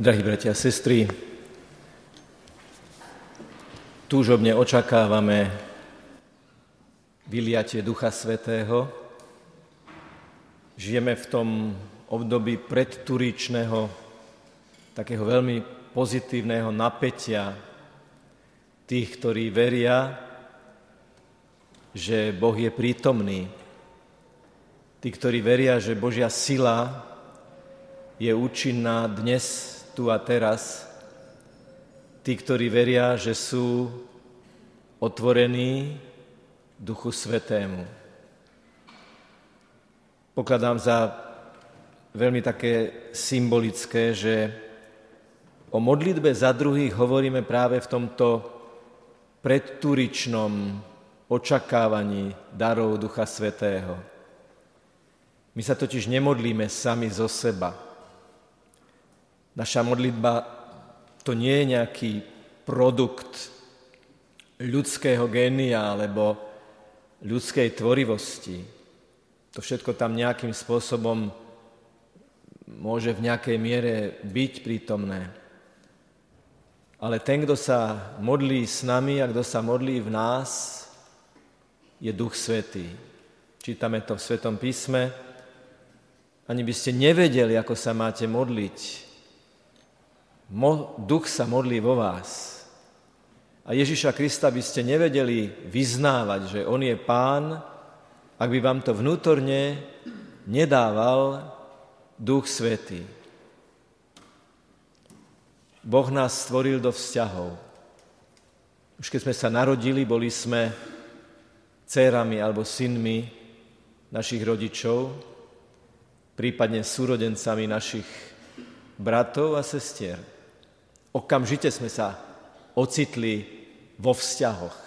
Drahí bratia a sestry, túžobne očakávame vyliatie Ducha Svetého. Žijeme v tom období predturičného, takého veľmi pozitívneho napätia tých, ktorí veria, že Boh je prítomný. Tí, ktorí veria, že Božia sila je účinná dnes tu a teraz, tí, ktorí veria, že sú otvorení Duchu Svetému. Pokladám za veľmi také symbolické, že o modlitbe za druhých hovoríme práve v tomto predturičnom očakávaní darov Ducha Svetého. My sa totiž nemodlíme sami zo seba, Naša modlitba to nie je nejaký produkt ľudského génia alebo ľudskej tvorivosti. To všetko tam nejakým spôsobom môže v nejakej miere byť prítomné. Ale ten, kto sa modlí s nami a kto sa modlí v nás, je Duch Svetý. Čítame to v Svetom písme. Ani by ste nevedeli, ako sa máte modliť, duch sa modlí vo vás. A Ježiša Krista by ste nevedeli vyznávať, že On je Pán, ak by vám to vnútorne nedával Duch Svetý. Boh nás stvoril do vzťahov. Už keď sme sa narodili, boli sme dcérami alebo synmi našich rodičov, prípadne súrodencami našich bratov a sestier. Okamžite sme sa ocitli vo vzťahoch.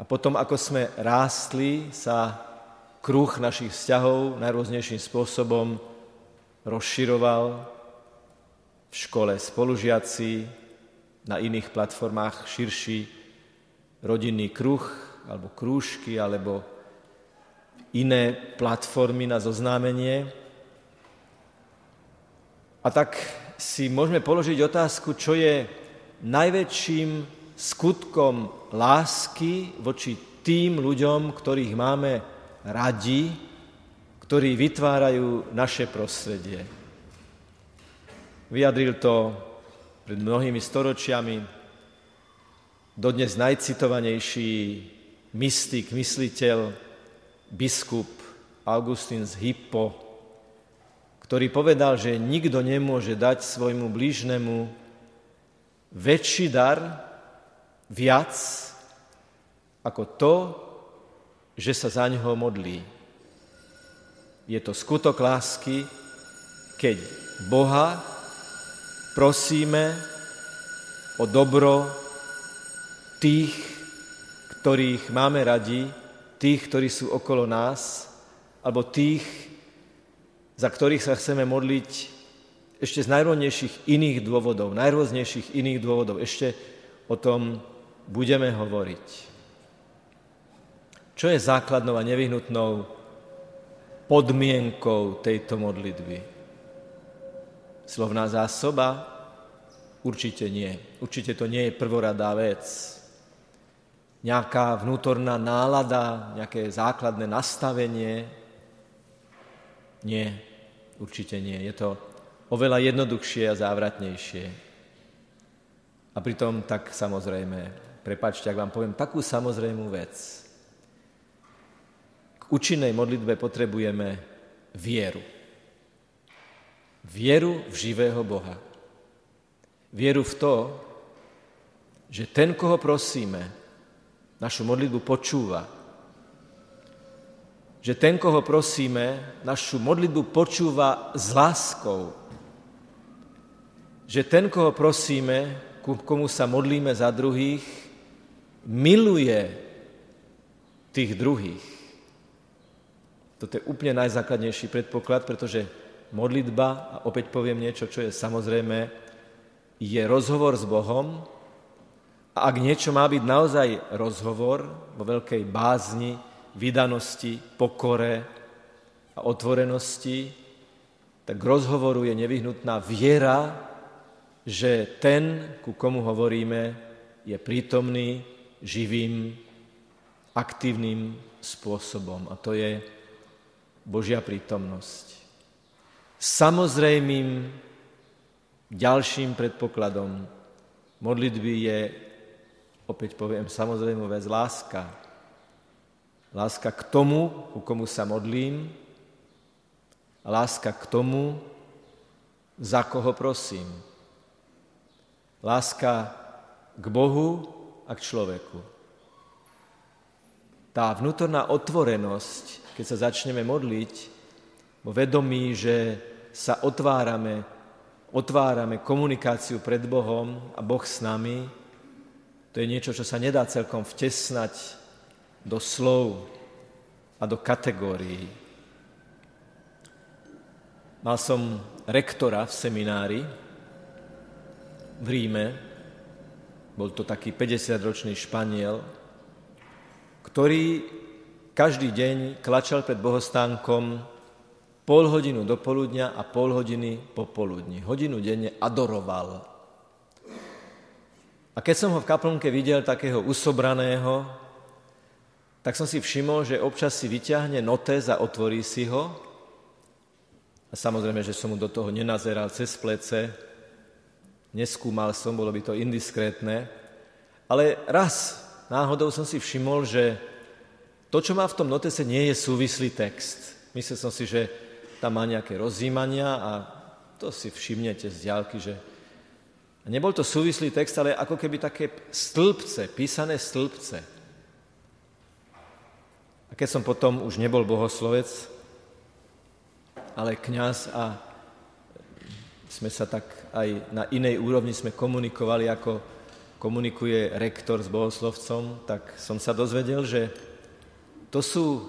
A potom, ako sme rástli, sa kruh našich vzťahov najrôznejším spôsobom rozširoval v škole spolužiaci, na iných platformách širší rodinný kruh alebo krúžky alebo iné platformy na zoznámenie. A tak si môžeme položiť otázku, čo je najväčším skutkom lásky voči tým ľuďom, ktorých máme radi, ktorí vytvárajú naše prostredie. Vyjadril to pred mnohými storočiami dodnes najcitovanejší mystik, mysliteľ, biskup Augustín z Hippo, ktorý povedal, že nikto nemôže dať svojmu blížnemu väčší dar, viac, ako to, že sa za ňoho modlí. Je to skutok lásky, keď Boha prosíme o dobro tých, ktorých máme radi, tých, ktorí sú okolo nás, alebo tých, za ktorých sa chceme modliť ešte z najrôznejších iných dôvodov, najrôznejších iných dôvodov. Ešte o tom budeme hovoriť. Čo je základnou a nevyhnutnou podmienkou tejto modlitby? Slovná zásoba? Určite nie. Určite to nie je prvoradá vec. Nejaká vnútorná nálada, nejaké základné nastavenie? Nie. Určite nie. Je to oveľa jednoduchšie a závratnejšie. A pritom tak samozrejme, prepačte, ak vám poviem takú samozrejmú vec. K účinnej modlitbe potrebujeme vieru. Vieru v živého Boha. Vieru v to, že ten, koho prosíme, našu modlitbu počúva že ten, koho prosíme, našu modlitbu počúva s láskou. Že ten, koho prosíme, ku komu sa modlíme za druhých, miluje tých druhých. Toto je úplne najzákladnejší predpoklad, pretože modlitba, a opäť poviem niečo, čo je samozrejme, je rozhovor s Bohom. A ak niečo má byť naozaj rozhovor vo veľkej bázni, vydanosti, pokore a otvorenosti, tak k rozhovoru je nevyhnutná viera, že ten, ku komu hovoríme, je prítomný, živým, aktívnym spôsobom. A to je Božia prítomnosť. Samozrejmým ďalším predpokladom modlitby je, opäť poviem, samozrejme vec láska. Láska k tomu, ku komu sa modlím, láska k tomu, za koho prosím. Láska k Bohu a k človeku. Tá vnútorná otvorenosť, keď sa začneme modliť, vo vedomí, že sa otvárame, otvárame komunikáciu pred Bohom a Boh s nami, to je niečo, čo sa nedá celkom vtesnať do slov a do kategórií. Mal som rektora v seminári v Ríme, bol to taký 50-ročný Španiel, ktorý každý deň klačal pred bohostánkom pol hodinu do poludnia a pol hodiny po poludni. Hodinu denne adoroval. A keď som ho v kaplnke videl takého usobraného, tak som si všimol, že občas si vyťahne notes a otvorí si ho a samozrejme, že som mu do toho nenazeral cez plece, neskúmal som, bolo by to indiskrétne, ale raz náhodou som si všimol, že to, čo má v tom notese, nie je súvislý text. Myslel som si, že tam má nejaké rozjímania a to si všimnete z ďalky, že nebol to súvislý text, ale ako keby také stĺpce, písané stĺpce. A keď som potom už nebol bohoslovec, ale kňaz a sme sa tak aj na inej úrovni sme komunikovali, ako komunikuje rektor s bohoslovcom, tak som sa dozvedel, že to sú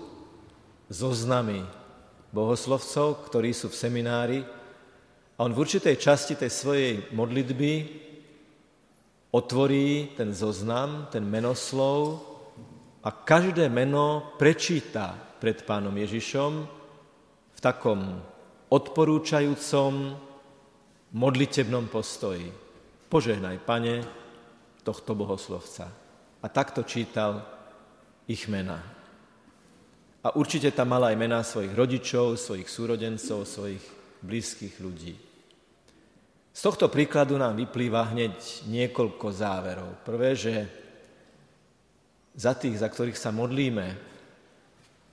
zoznamy bohoslovcov, ktorí sú v seminári a on v určitej časti tej svojej modlitby otvorí ten zoznam, ten menoslov a každé meno prečíta pred pánom Ježišom takom odporúčajúcom modlitebnom postoji. Požehnaj, pane, tohto bohoslovca. A takto čítal ich mena. A určite tam mala aj mená svojich rodičov, svojich súrodencov, svojich blízkych ľudí. Z tohto príkladu nám vyplýva hneď niekoľko záverov. Prvé, že za tých, za ktorých sa modlíme,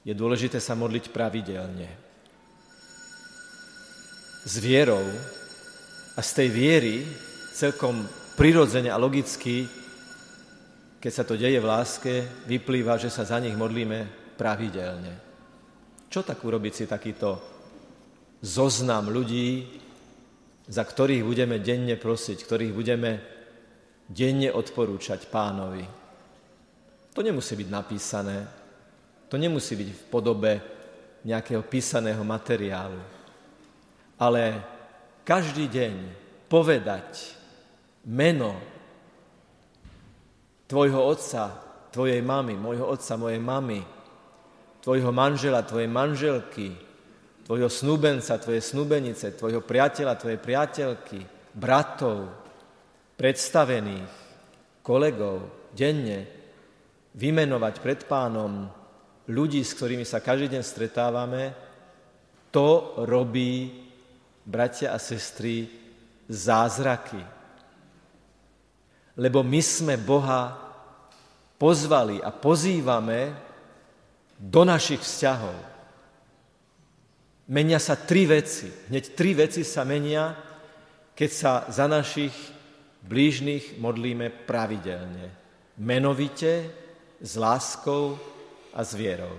je dôležité sa modliť pravidelne s vierou a z tej viery celkom prirodzene a logicky, keď sa to deje v láske, vyplýva, že sa za nich modlíme pravidelne. Čo tak urobiť si takýto zoznam ľudí, za ktorých budeme denne prosiť, ktorých budeme denne odporúčať pánovi. To nemusí byť napísané, to nemusí byť v podobe nejakého písaného materiálu. Ale každý deň povedať meno tvojho otca, tvojej mamy, môjho otca, mojej mamy, tvojho manžela, tvojej manželky, tvojho snúbenca, tvojej snúbenice, tvojho priateľa, tvojej priateľky, bratov, predstavených, kolegov, denne vymenovať pred pánom ľudí, s ktorými sa každý deň stretávame, to robí bratia a sestry, zázraky. Lebo my sme Boha pozvali a pozývame do našich vzťahov. Menia sa tri veci. Hneď tri veci sa menia, keď sa za našich blížnych modlíme pravidelne. Menovite, s láskou a s vierou.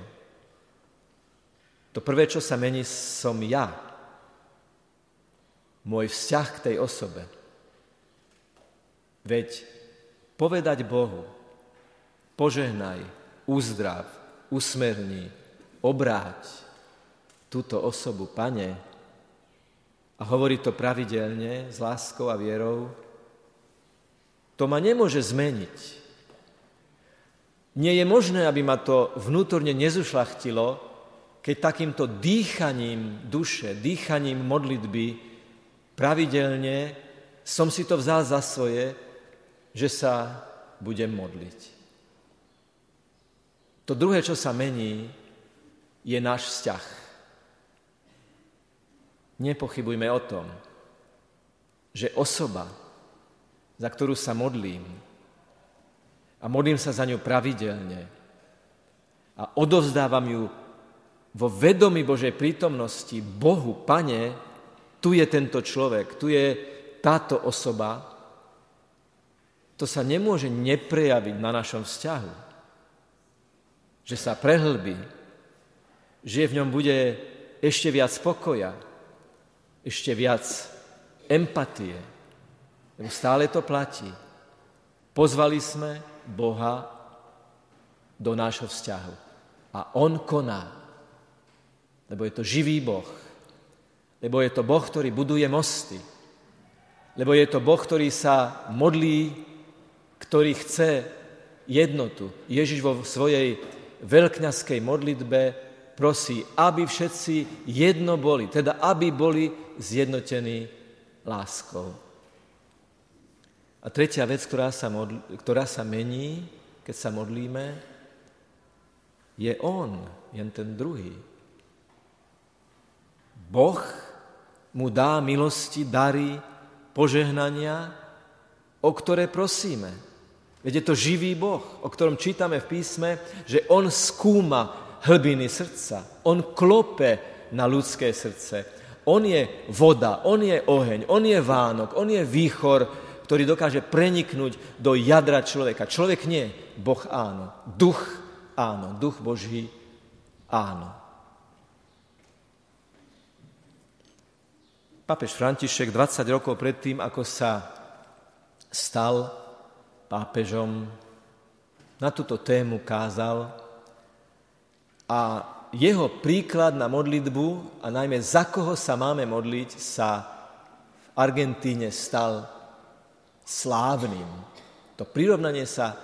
To prvé, čo sa mení, som ja môj vzťah k tej osobe. Veď povedať Bohu, požehnaj, uzdrav, usmerni, obráť túto osobu, pane, a hovorí to pravidelne, s láskou a vierou, to ma nemôže zmeniť. Nie je možné, aby ma to vnútorne nezušlachtilo, keď takýmto dýchaním duše, dýchaním modlitby pravidelne som si to vzal za svoje, že sa budem modliť. To druhé, čo sa mení, je náš vzťah. Nepochybujme o tom, že osoba, za ktorú sa modlím, a modlím sa za ňu pravidelne a odovzdávam ju vo vedomí Božej prítomnosti Bohu, Pane, tu je tento človek, tu je táto osoba, to sa nemôže neprejaviť na našom vzťahu. Že sa prehlbí, že v ňom bude ešte viac pokoja, ešte viac empatie. Stále to platí. Pozvali sme Boha do nášho vzťahu. A On koná. Lebo je to živý Boh. Lebo je to Boh, ktorý buduje mosty. Lebo je to Boh, ktorý sa modlí ktorý chce jednotu. Ježiš vo svojej veľkňaskej modlitbe prosí, aby všetci jedno boli, teda aby boli zjednotení láskou. A tretia vec, ktorá sa, modl- ktorá sa mení, keď sa modlíme, je On, jen ten druhý. Boh mu dá milosti, dary, požehnania, o ktoré prosíme. Veď je to živý Boh, o ktorom čítame v písme, že On skúma hlbiny srdca. On klope na ľudské srdce. On je voda, On je oheň, On je vánok, On je výchor, ktorý dokáže preniknúť do jadra človeka. Človek nie, Boh áno. Duch áno, duch Boží áno. Papež František 20 rokov predtým, ako sa stal pápežom, na túto tému kázal a jeho príklad na modlitbu a najmä za koho sa máme modliť sa v Argentíne stal slávnym. To prirovnanie sa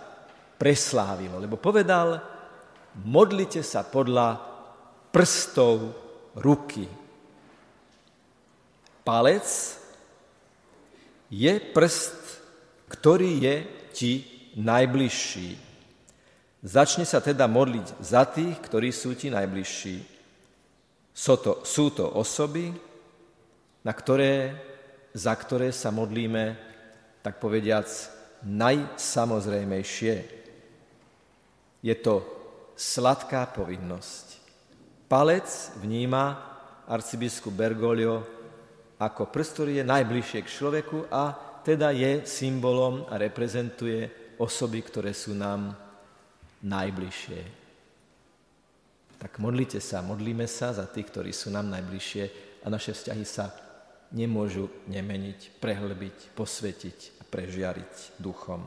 preslávilo, lebo povedal, modlite sa podľa prstov ruky. Palec je prst, ktorý je ti najbližší. Začni sa teda modliť za tých, ktorí sú ti najbližší. Sú to, sú to osoby, na ktoré, za ktoré sa modlíme, tak povediac, najsamozrejmejšie. Je to sladká povinnosť. Palec vníma arcibiskup Bergoglio ako prst, ktorý je najbližšie k človeku a teda je symbolom a reprezentuje osoby, ktoré sú nám najbližšie. Tak modlite sa, modlíme sa za tých, ktorí sú nám najbližšie a naše vzťahy sa nemôžu nemeniť, prehlbiť, posvetiť prežiariť duchom.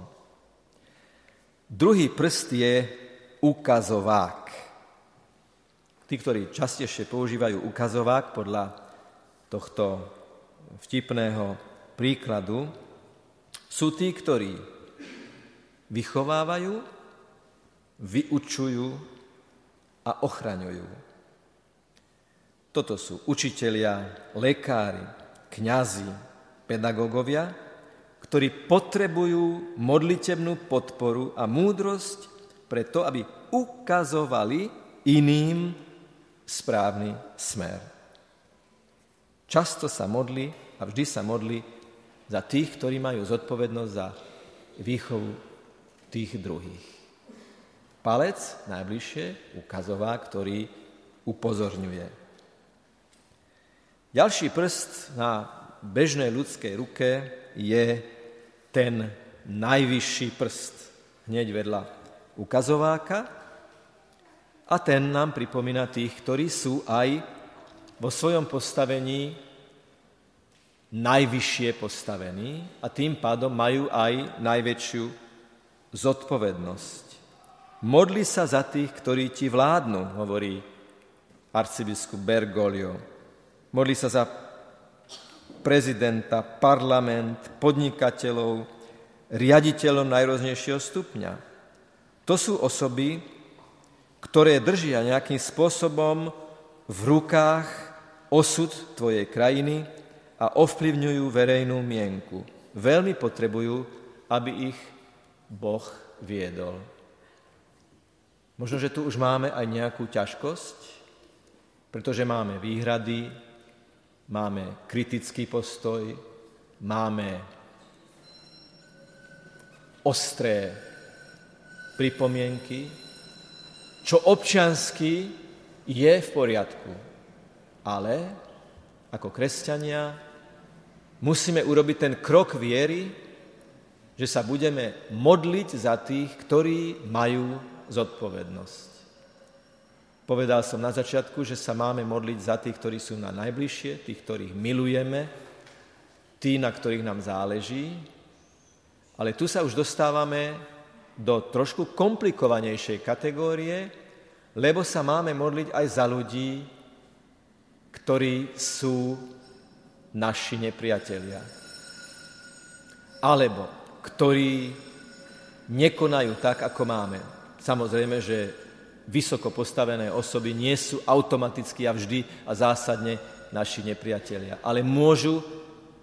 Druhý prst je ukazovák. Tí, ktorí častejšie používajú ukazovák podľa tohto vtipného príkladu, sú tí, ktorí vychovávajú, vyučujú a ochraňujú. Toto sú učitelia, lekári, kňazi, pedagógovia, ktorí potrebujú modlitebnú podporu a múdrosť pre to, aby ukazovali iným správny smer. Často sa modli a vždy sa modli za tých, ktorí majú zodpovednosť za výchovu tých druhých. Palec najbližšie, ukazová, ktorý upozorňuje. Ďalší prst na bežnej ľudskej ruke je ten najvyšší prst hneď vedľa ukazováka a ten nám pripomína tých, ktorí sú aj vo svojom postavení najvyššie postavení a tým pádom majú aj najväčšiu zodpovednosť. Modli sa za tých, ktorí ti vládnu, hovorí arcibiskup Bergoglio. Modli sa za prezidenta, parlament, podnikateľov, riaditeľov najrôznejšieho stupňa. To sú osoby, ktoré držia nejakým spôsobom v rukách osud tvojej krajiny a ovplyvňujú verejnú mienku. Veľmi potrebujú, aby ich Boh viedol. Možno, že tu už máme aj nejakú ťažkosť, pretože máme výhrady, máme kritický postoj, máme ostré pripomienky, čo občiansky je v poriadku. Ale ako kresťania musíme urobiť ten krok viery, že sa budeme modliť za tých, ktorí majú zodpovednosť. Povedal som na začiatku, že sa máme modliť za tých, ktorí sú na najbližšie, tých, ktorých milujeme, tí, na ktorých nám záleží. Ale tu sa už dostávame do trošku komplikovanejšej kategórie, lebo sa máme modliť aj za ľudí, ktorí sú naši nepriatelia. Alebo ktorí nekonajú tak, ako máme. Samozrejme, že vysoko postavené osoby nie sú automaticky a vždy a zásadne naši nepriatelia, ale môžu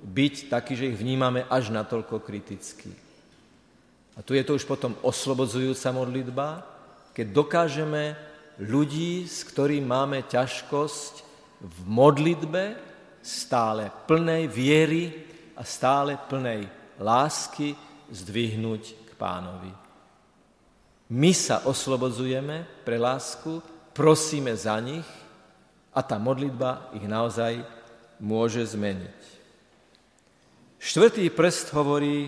byť takí, že ich vnímame až natoľko kriticky. A tu je to už potom oslobodzujúca modlitba, keď dokážeme ľudí, s ktorým máme ťažkosť v modlitbe, stále plnej viery a stále plnej lásky zdvihnúť k pánovi. My sa oslobodzujeme pre lásku, prosíme za nich a tá modlitba ich naozaj môže zmeniť. Štvrtý prst hovorí,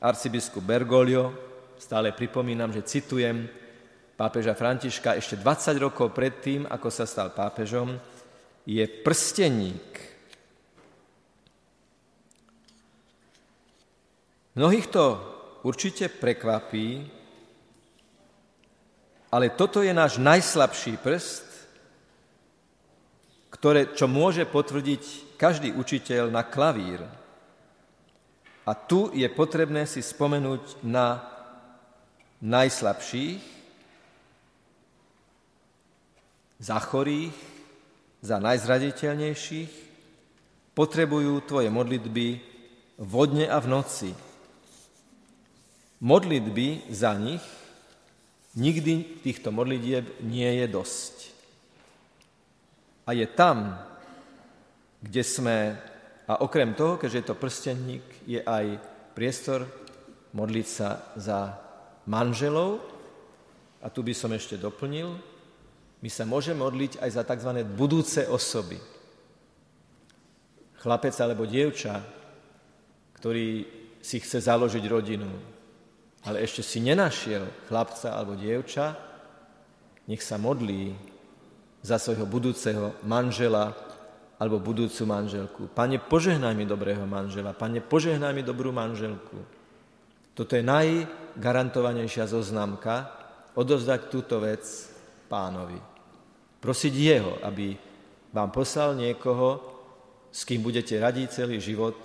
arcibiskup Bergoglio, stále pripomínam, že citujem pápeža Františka ešte 20 rokov predtým, ako sa stal pápežom, je prsteník. Mnohých to určite prekvapí, ale toto je náš najslabší prst, ktoré, čo môže potvrdiť každý učiteľ na klavír. A tu je potrebné si spomenúť na najslabších, za chorých, za najzraditeľnejších, potrebujú tvoje modlitby vodne a v noci. Modlitby za nich, nikdy týchto modlitieb nie je dosť. A je tam, kde sme a okrem toho, keďže je to prstenník, je aj priestor modliť sa za manželov. A tu by som ešte doplnil, my sa môžeme modliť aj za tzv. budúce osoby. Chlapec alebo dievča, ktorý si chce založiť rodinu, ale ešte si nenašiel chlapca alebo dievča, nech sa modlí za svojho budúceho manžela alebo budúcu manželku. Pane, požehnaj mi dobrého manžela. Pane, požehnaj mi dobrú manželku. Toto je najgarantovanejšia zoznamka, odovzdať túto vec pánovi. Prosiť jeho, aby vám poslal niekoho, s kým budete radiť celý život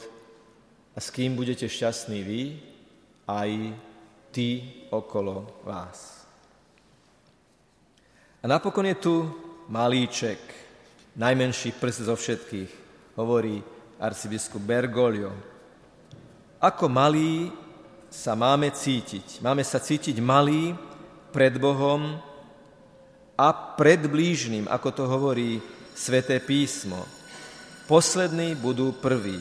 a s kým budete šťastní vy, aj tí okolo vás. A napokon je tu malíček, najmenší prst zo všetkých, hovorí arcibiskup Bergoglio. Ako malí sa máme cítiť. Máme sa cítiť malí pred Bohom a pred blížnym, ako to hovorí sväté písmo. Poslední budú prví.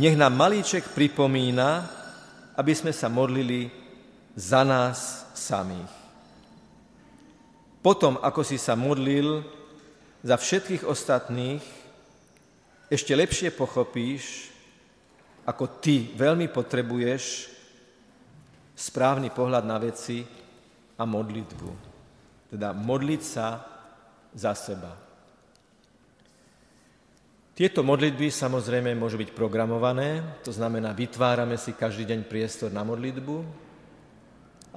Nech nám malíček pripomína, aby sme sa modlili za nás samých. Potom, ako si sa modlil, za všetkých ostatných, ešte lepšie pochopíš, ako ty veľmi potrebuješ správny pohľad na veci a modlitbu. Teda modliť sa za seba. Tieto modlitby samozrejme môžu byť programované, to znamená, vytvárame si každý deň priestor na modlitbu,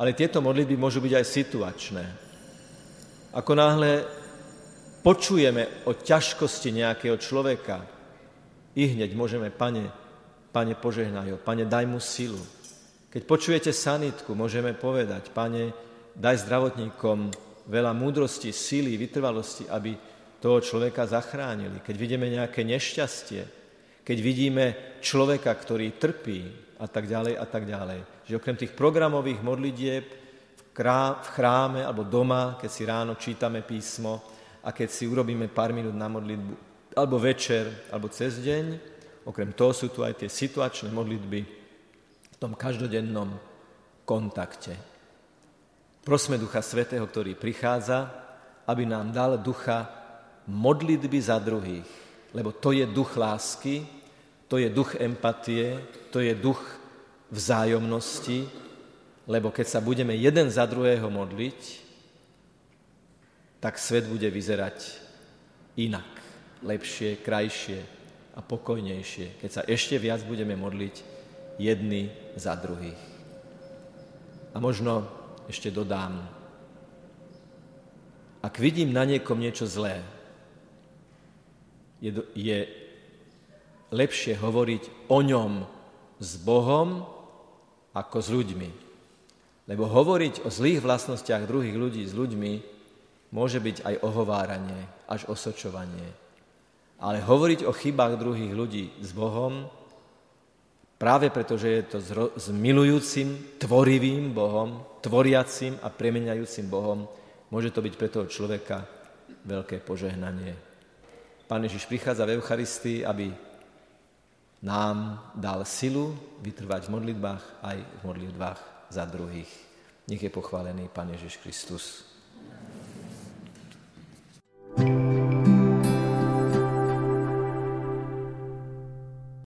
ale tieto modlitby môžu byť aj situačné. Ako náhle počujeme o ťažkosti nejakého človeka, i hneď môžeme, pane, pane, požehnaj ho, pane, daj mu silu. Keď počujete sanitku, môžeme povedať, pane, daj zdravotníkom veľa múdrosti, síly, vytrvalosti, aby toho človeka zachránili. Keď vidíme nejaké nešťastie, keď vidíme človeka, ktorý trpí a tak ďalej a tak ďalej. Že okrem tých programových modlitieb v chráme alebo doma, keď si ráno čítame písmo a keď si urobíme pár minút na modlitbu, alebo večer, alebo cez deň, okrem toho sú tu aj tie situačné modlitby v tom každodennom kontakte. Prosme Ducha Svetého, ktorý prichádza, aby nám dal ducha modlitby za druhých, lebo to je duch lásky, to je duch empatie, to je duch vzájomnosti, lebo keď sa budeme jeden za druhého modliť, tak svet bude vyzerať inak, lepšie, krajšie a pokojnejšie, keď sa ešte viac budeme modliť jedni za druhých. A možno ešte dodám, ak vidím na niekom niečo zlé, je, je lepšie hovoriť o ňom s Bohom ako s ľuďmi. Lebo hovoriť o zlých vlastnostiach druhých ľudí s ľuďmi môže byť aj ohováranie, až osočovanie. Ale hovoriť o chybách druhých ľudí s Bohom, práve preto, že je to s milujúcim, tvorivým Bohom, tvoriacim a premeniajúcim Bohom, Môže to byť pre toho človeka veľké požehnanie. Pán Ježiš prichádza v Eucharistii, aby nám dal silu vytrvať v modlitbách aj v modlitbách za druhých. Nech je pochválený Pán Ježiš Kristus.